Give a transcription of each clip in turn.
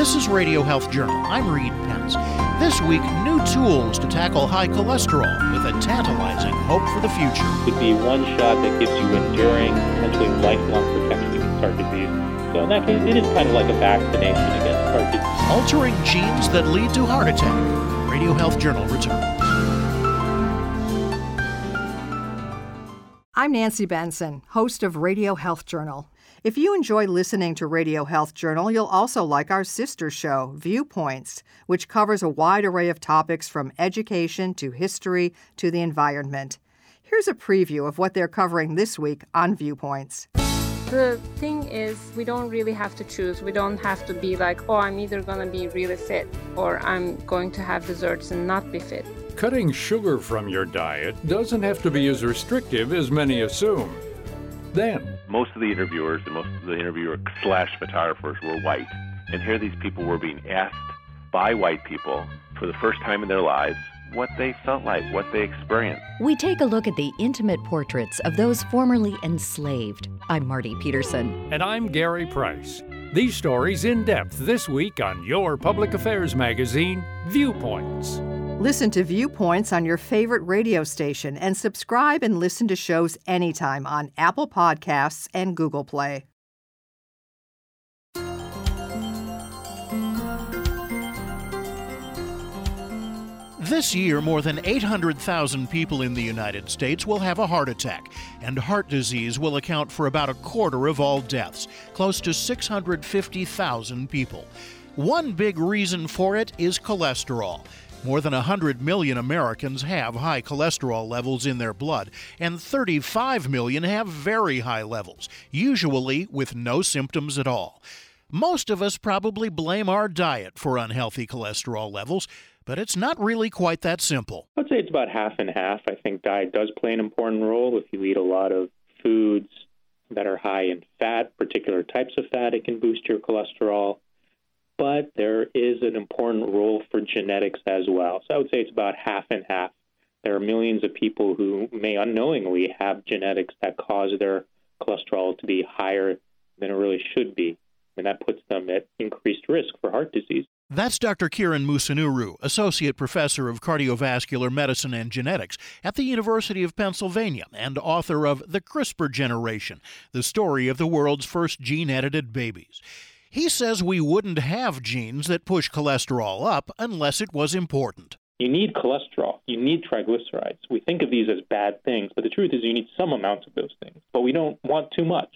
This is Radio Health Journal. I'm Reed Pence. This week, new tools to tackle high cholesterol with a tantalizing hope for the future. It Could be one shot that gives you enduring, potentially lifelong protection against heart disease. So in that case, it is kind of like a vaccination against heart disease. Altering genes that lead to heart attack. Radio Health Journal returns. I'm Nancy Benson, host of Radio Health Journal. If you enjoy listening to Radio Health Journal, you'll also like our sister show, Viewpoints, which covers a wide array of topics from education to history to the environment. Here's a preview of what they're covering this week on Viewpoints. The thing is, we don't really have to choose. We don't have to be like, oh, I'm either going to be really fit or I'm going to have desserts and not be fit. Cutting sugar from your diet doesn't have to be as restrictive as many assume. Then, most of the interviewers and most of the interviewer slash photographers were white. And here these people were being asked by white people for the first time in their lives what they felt like, what they experienced. We take a look at the intimate portraits of those formerly enslaved. I'm Marty Peterson. And I'm Gary Price. These stories in depth this week on your public affairs magazine, Viewpoints. Listen to Viewpoints on your favorite radio station and subscribe and listen to shows anytime on Apple Podcasts and Google Play. This year, more than 800,000 people in the United States will have a heart attack, and heart disease will account for about a quarter of all deaths, close to 650,000 people. One big reason for it is cholesterol. More than 100 million Americans have high cholesterol levels in their blood, and 35 million have very high levels, usually with no symptoms at all. Most of us probably blame our diet for unhealthy cholesterol levels, but it's not really quite that simple. I'd say it's about half and half. I think diet does play an important role. If you eat a lot of foods that are high in fat, particular types of fat, it can boost your cholesterol. But there is an important role for genetics as well. So I would say it's about half and half. There are millions of people who may unknowingly have genetics that cause their cholesterol to be higher than it really should be. And that puts them at increased risk for heart disease. That's Dr. Kiran Musunuru, Associate Professor of Cardiovascular Medicine and Genetics at the University of Pennsylvania and author of The CRISPR Generation, the story of the world's first gene edited babies. He says we wouldn't have genes that push cholesterol up unless it was important. You need cholesterol, you need triglycerides. We think of these as bad things, but the truth is you need some amount of those things. But we don't want too much.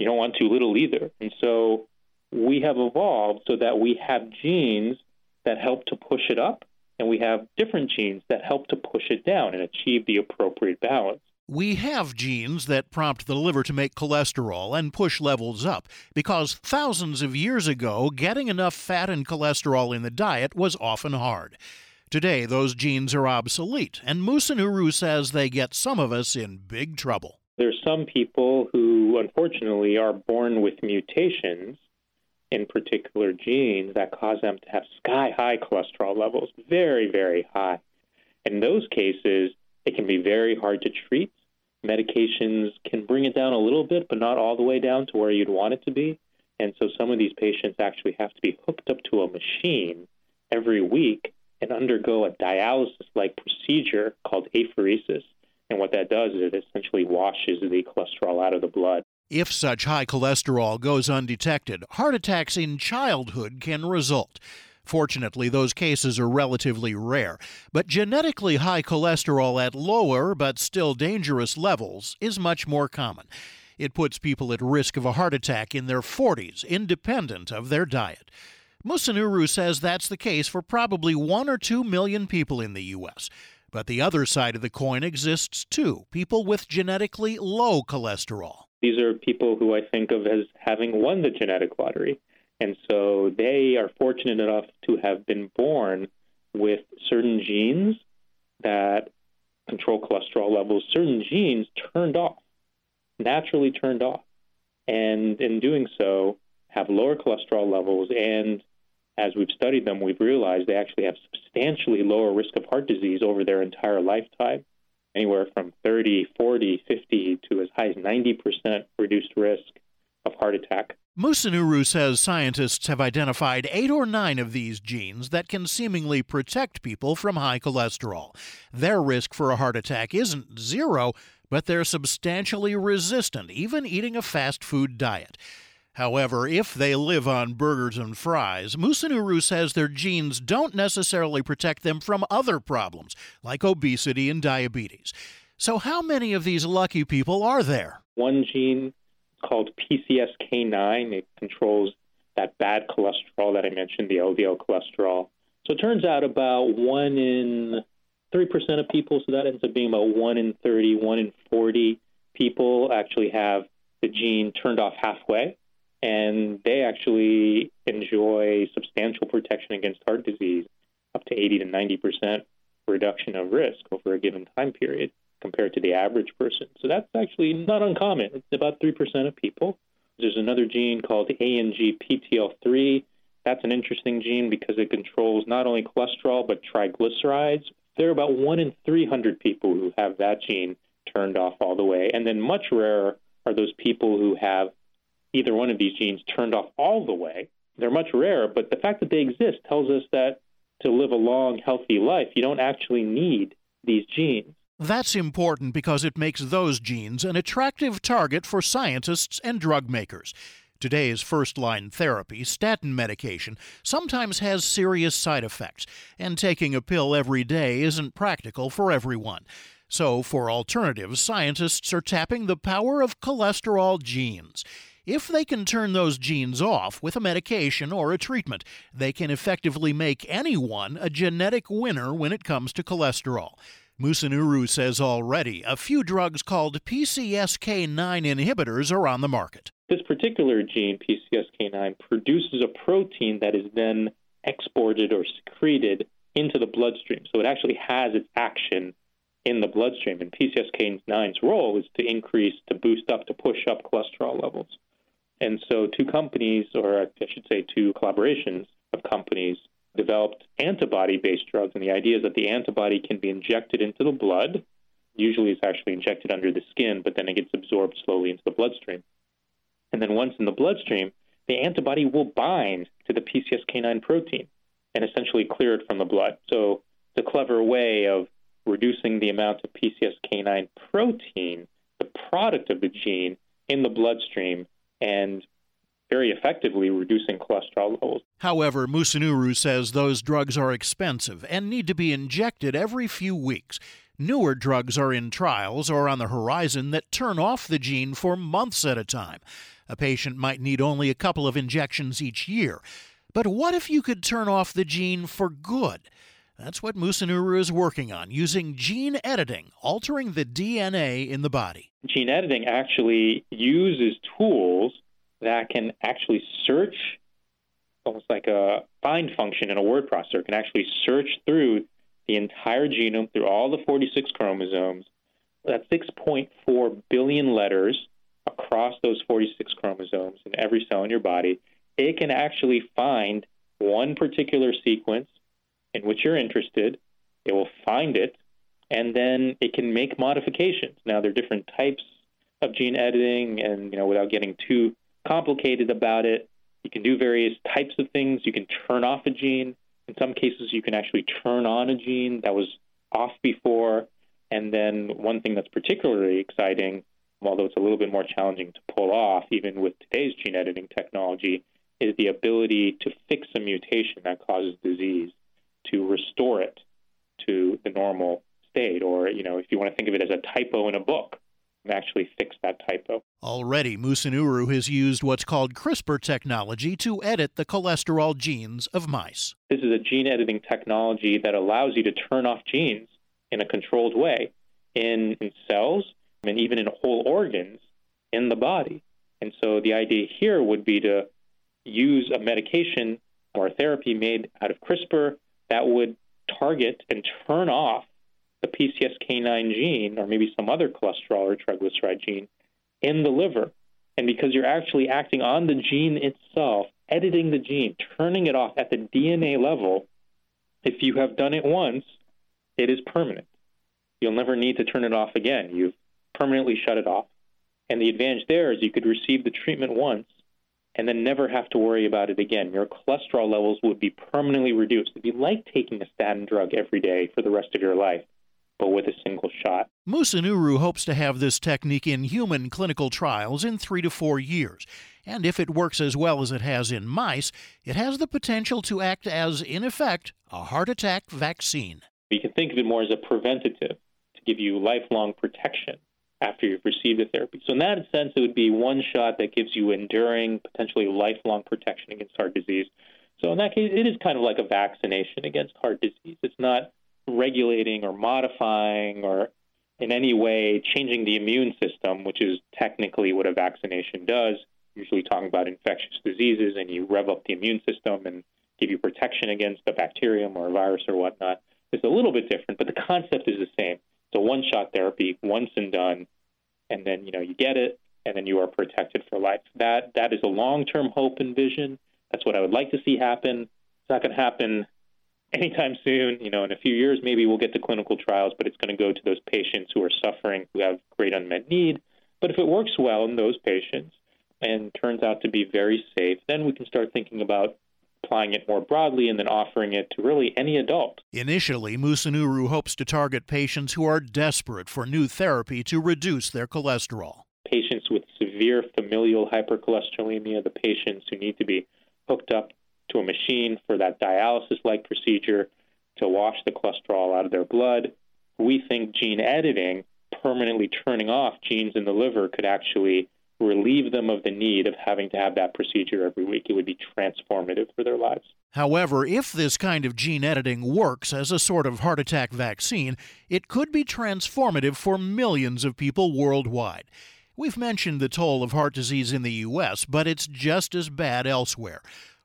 You don't want too little either. And so we have evolved so that we have genes that help to push it up, and we have different genes that help to push it down and achieve the appropriate balance. We have genes that prompt the liver to make cholesterol and push levels up because thousands of years ago, getting enough fat and cholesterol in the diet was often hard. Today, those genes are obsolete, and Musunuru says they get some of us in big trouble. There's some people who, unfortunately, are born with mutations in particular genes that cause them to have sky high cholesterol levels, very, very high. In those cases, it can be very hard to treat. Medications can bring it down a little bit, but not all the way down to where you'd want it to be. And so some of these patients actually have to be hooked up to a machine every week and undergo a dialysis like procedure called apheresis. And what that does is it essentially washes the cholesterol out of the blood. If such high cholesterol goes undetected, heart attacks in childhood can result. Fortunately, those cases are relatively rare, but genetically high cholesterol at lower but still dangerous levels is much more common. It puts people at risk of a heart attack in their 40s, independent of their diet. Musunuru says that's the case for probably one or two million people in the U.S. But the other side of the coin exists too people with genetically low cholesterol. These are people who I think of as having won the genetic lottery. And so they are fortunate enough to have been born with certain genes that control cholesterol levels, certain genes turned off, naturally turned off. And in doing so, have lower cholesterol levels. And as we've studied them, we've realized they actually have substantially lower risk of heart disease over their entire lifetime anywhere from 30, 40, 50 to as high as 90% reduced risk of heart attack Musunuru says scientists have identified eight or nine of these genes that can seemingly protect people from high cholesterol. Their risk for a heart attack isn't zero, but they're substantially resistant, even eating a fast food diet. However, if they live on burgers and fries, Musunuru says their genes don't necessarily protect them from other problems, like obesity and diabetes. So, how many of these lucky people are there? One gene called PCSK9. It controls that bad cholesterol that I mentioned, the LDL cholesterol. So it turns out about one in 3% of people, so that ends up being about 1 in 30, 1 in 40 people actually have the gene turned off halfway, and they actually enjoy substantial protection against heart disease, up to 80 to 90% reduction of risk over a given time period compared to the average person. So that's actually not uncommon. It's about 3% of people. There's another gene called ANGPTL3. That's an interesting gene because it controls not only cholesterol but triglycerides. There are about 1 in 300 people who have that gene turned off all the way. And then much rarer are those people who have either one of these genes turned off all the way. They're much rarer, but the fact that they exist tells us that to live a long, healthy life, you don't actually need these genes. That's important because it makes those genes an attractive target for scientists and drug makers. Today's first line therapy, statin medication, sometimes has serious side effects, and taking a pill every day isn't practical for everyone. So, for alternatives, scientists are tapping the power of cholesterol genes. If they can turn those genes off with a medication or a treatment, they can effectively make anyone a genetic winner when it comes to cholesterol. Musunuru says already a few drugs called PCSK9 inhibitors are on the market. This particular gene, PCSK9, produces a protein that is then exported or secreted into the bloodstream. So it actually has its action in the bloodstream. And PCSK9's role is to increase, to boost up, to push up cholesterol levels. And so two companies, or I should say two collaborations of companies, developed antibody based drugs. And the idea is that the antibody can be injected into the blood. Usually it's actually injected under the skin, but then it gets absorbed slowly into the bloodstream. And then once in the bloodstream, the antibody will bind to the PCSK9 protein and essentially clear it from the blood. So it's a clever way of reducing the amount of PCSK9 protein, the product of the gene, in the bloodstream and very effectively reducing cholesterol levels. However, Musunuru says those drugs are expensive and need to be injected every few weeks. Newer drugs are in trials or on the horizon that turn off the gene for months at a time. A patient might need only a couple of injections each year. But what if you could turn off the gene for good? That's what Musunuru is working on, using gene editing, altering the DNA in the body. Gene editing actually uses tools that can actually search, almost like a find function in a word processor, can actually search through the entire genome, through all the 46 chromosomes, that's 6.4 billion letters across those 46 chromosomes in every cell in your body. It can actually find one particular sequence in which you're interested. It will find it, and then it can make modifications. Now, there are different types of gene editing, and you know, without getting too complicated about it. You can do various types of things. You can turn off a gene. In some cases, you can actually turn on a gene that was off before. And then one thing that's particularly exciting, although it's a little bit more challenging to pull off, even with today's gene editing technology, is the ability to fix a mutation that causes disease, to restore it to the normal state. Or, you know, if you want to think of it as a typo in a book, actually fix that typo. Already, Musunuru has used what's called CRISPR technology to edit the cholesterol genes of mice. This is a gene editing technology that allows you to turn off genes in a controlled way in, in cells and even in whole organs in the body. And so the idea here would be to use a medication or a therapy made out of CRISPR that would target and turn off the PCSK9 gene or maybe some other cholesterol or triglyceride gene in the liver. And because you're actually acting on the gene itself, editing the gene, turning it off at the DNA level, if you have done it once, it is permanent. You'll never need to turn it off again. You've permanently shut it off. And the advantage there is you could receive the treatment once and then never have to worry about it again. Your cholesterol levels would be permanently reduced. It'd be like taking a statin drug every day for the rest of your life, but with a single shot. Musunuru hopes to have this technique in human clinical trials in three to four years. And if it works as well as it has in mice, it has the potential to act as, in effect, a heart attack vaccine. You can think of it more as a preventative to give you lifelong protection after you've received the therapy. So, in that sense, it would be one shot that gives you enduring, potentially lifelong protection against heart disease. So, in that case, it is kind of like a vaccination against heart disease. It's not regulating or modifying or in any way changing the immune system, which is technically what a vaccination does. Usually, talking about infectious diseases, and you rev up the immune system and give you protection against a bacterium or a virus or whatnot. It's a little bit different, but the concept is the same. It's a one-shot therapy, once and done, and then you know you get it, and then you are protected for life. That that is a long-term hope and vision. That's what I would like to see happen. It's not going to happen anytime soon. You know, in a few years, maybe we'll get to clinical trials, but it's going to go to those patients who are suffering, who have great unmet need. But if it works well in those patients and turns out to be very safe, then we can start thinking about applying it more broadly and then offering it to really any adult. Initially, Musunuru hopes to target patients who are desperate for new therapy to reduce their cholesterol. Patients with severe familial hypercholesterolemia, the patients who need to be hooked up to a machine for that dialysis like procedure to wash the cholesterol out of their blood. We think gene editing, permanently turning off genes in the liver, could actually relieve them of the need of having to have that procedure every week. It would be transformative for their lives. However, if this kind of gene editing works as a sort of heart attack vaccine, it could be transformative for millions of people worldwide. We've mentioned the toll of heart disease in the U.S., but it's just as bad elsewhere.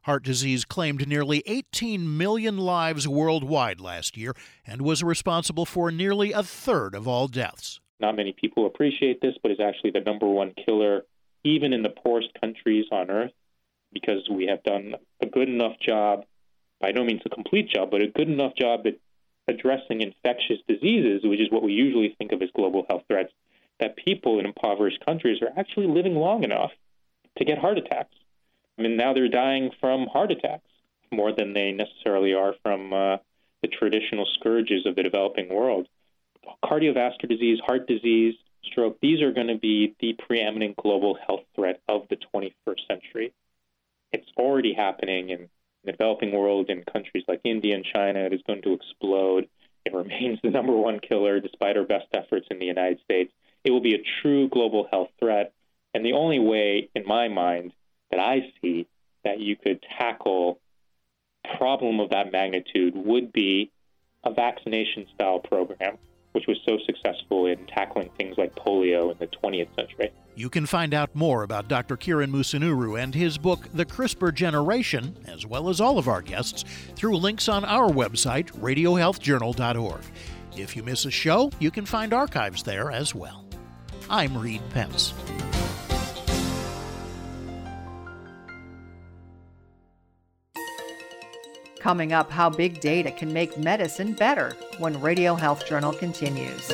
Heart disease claimed nearly 18 million lives worldwide last year and was responsible for nearly a third of all deaths. Not many people appreciate this, but is actually the number one killer, even in the poorest countries on earth, because we have done a good enough job, by no means a complete job, but a good enough job at addressing infectious diseases, which is what we usually think of as global health threats, that people in impoverished countries are actually living long enough to get heart attacks. I mean, now they're dying from heart attacks more than they necessarily are from uh, the traditional scourges of the developing world cardiovascular disease, heart disease, stroke, these are going to be the preeminent global health threat of the 21st century. It's already happening in the developing world in countries like India and China. It is going to explode. It remains the number one killer despite our best efforts in the United States. It will be a true global health threat. And the only way, in my mind, that I see that you could tackle problem of that magnitude would be a vaccination style program which was so successful in tackling things like polio in the 20th century. You can find out more about Dr. Kiran Musunuru and his book, The CRISPR Generation, as well as all of our guests, through links on our website, radiohealthjournal.org. If you miss a show, you can find archives there as well. I'm Reed Pence. Coming up, how big data can make medicine better when Radio Health Journal continues.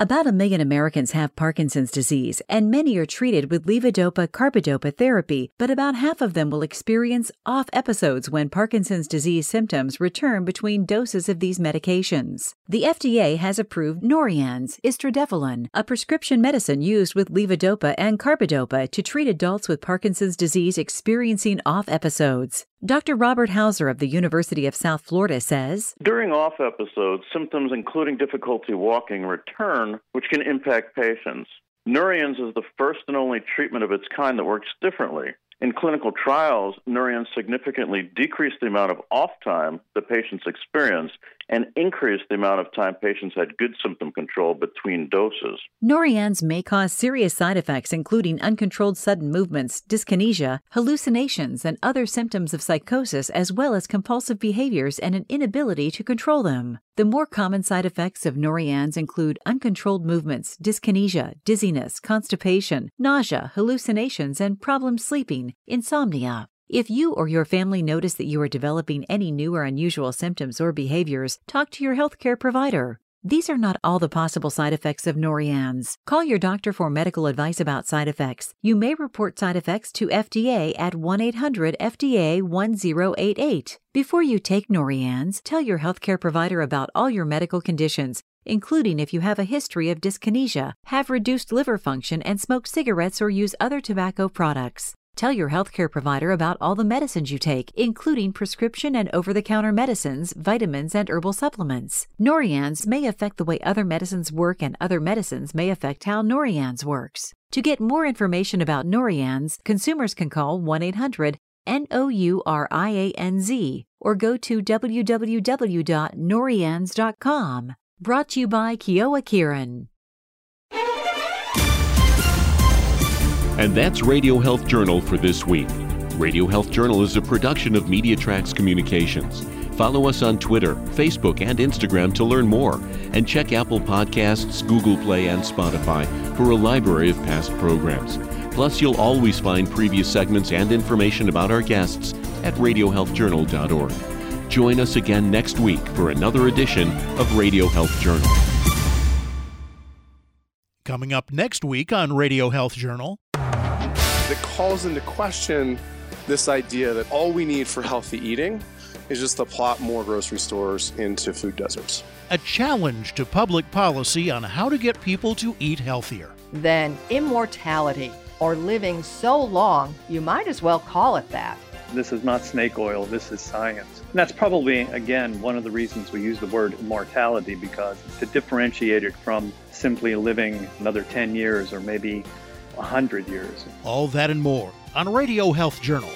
About a million Americans have Parkinson's disease, and many are treated with levodopa carbidopa therapy, but about half of them will experience off episodes when Parkinson's disease symptoms return between doses of these medications. The FDA has approved Nourianz, istradefylline, a prescription medicine used with levodopa and carbidopa to treat adults with Parkinson's disease experiencing off episodes. Dr. Robert Hauser of the University of South Florida says During off episodes, symptoms including difficulty walking return, which can impact patients. Nourianz is the first and only treatment of its kind that works differently. In clinical trials, Nourianz significantly decreased the amount of off time the patients experienced and increased the amount of time patients had good symptom control between doses. Nourianz may cause serious side effects, including uncontrolled sudden movements, dyskinesia, hallucinations, and other symptoms of psychosis, as well as compulsive behaviors and an inability to control them. The more common side effects of Nourianz include uncontrolled movements, dyskinesia, dizziness, constipation, nausea, hallucinations, and problems sleeping, insomnia. If you or your family notice that you are developing any new or unusual symptoms or behaviors, talk to your healthcare provider. These are not all the possible side effects of Nourianz. Call your doctor for medical advice about side effects. You may report side effects to FDA at 1 800 FDA 1088. Before you take Nourianz, tell your healthcare provider about all your medical conditions, including if you have a history of dyskinesia, have reduced liver function, and smoke cigarettes or use other tobacco products. Tell your healthcare provider about all the medicines you take, including prescription and over the counter medicines, vitamins, and herbal supplements. Nourianz may affect the way other medicines work, and other medicines may affect how Nourianz works. To get more information about Nourianz, consumers can call 1 800 N O U R I A N Z or go to www.nourianz.com. Brought to you by Kyowa Kirin. And that's Radio Health Journal for this week. Radio Health Journal is a production of MediaTracks Communications. Follow us on Twitter, Facebook, and Instagram to learn more. And check Apple Podcasts, Google Play, and Spotify for a library of past programs. Plus, you'll always find previous segments and information about our guests at radiohealthjournal.org. Join us again next week for another edition of Radio Health Journal. Coming up next week on Radio Health Journal that calls into question this idea that all we need for healthy eating is just to plot more grocery stores into food deserts. A challenge to public policy on how to get people to eat healthier. Then immortality, or living so long, you might as well call it that. This is not snake oil, this is science. And that's probably, again, one of the reasons we use the word immortality because to differentiate it from simply living another 10 years or maybe 100 years. All that and more on Radio Health Journal.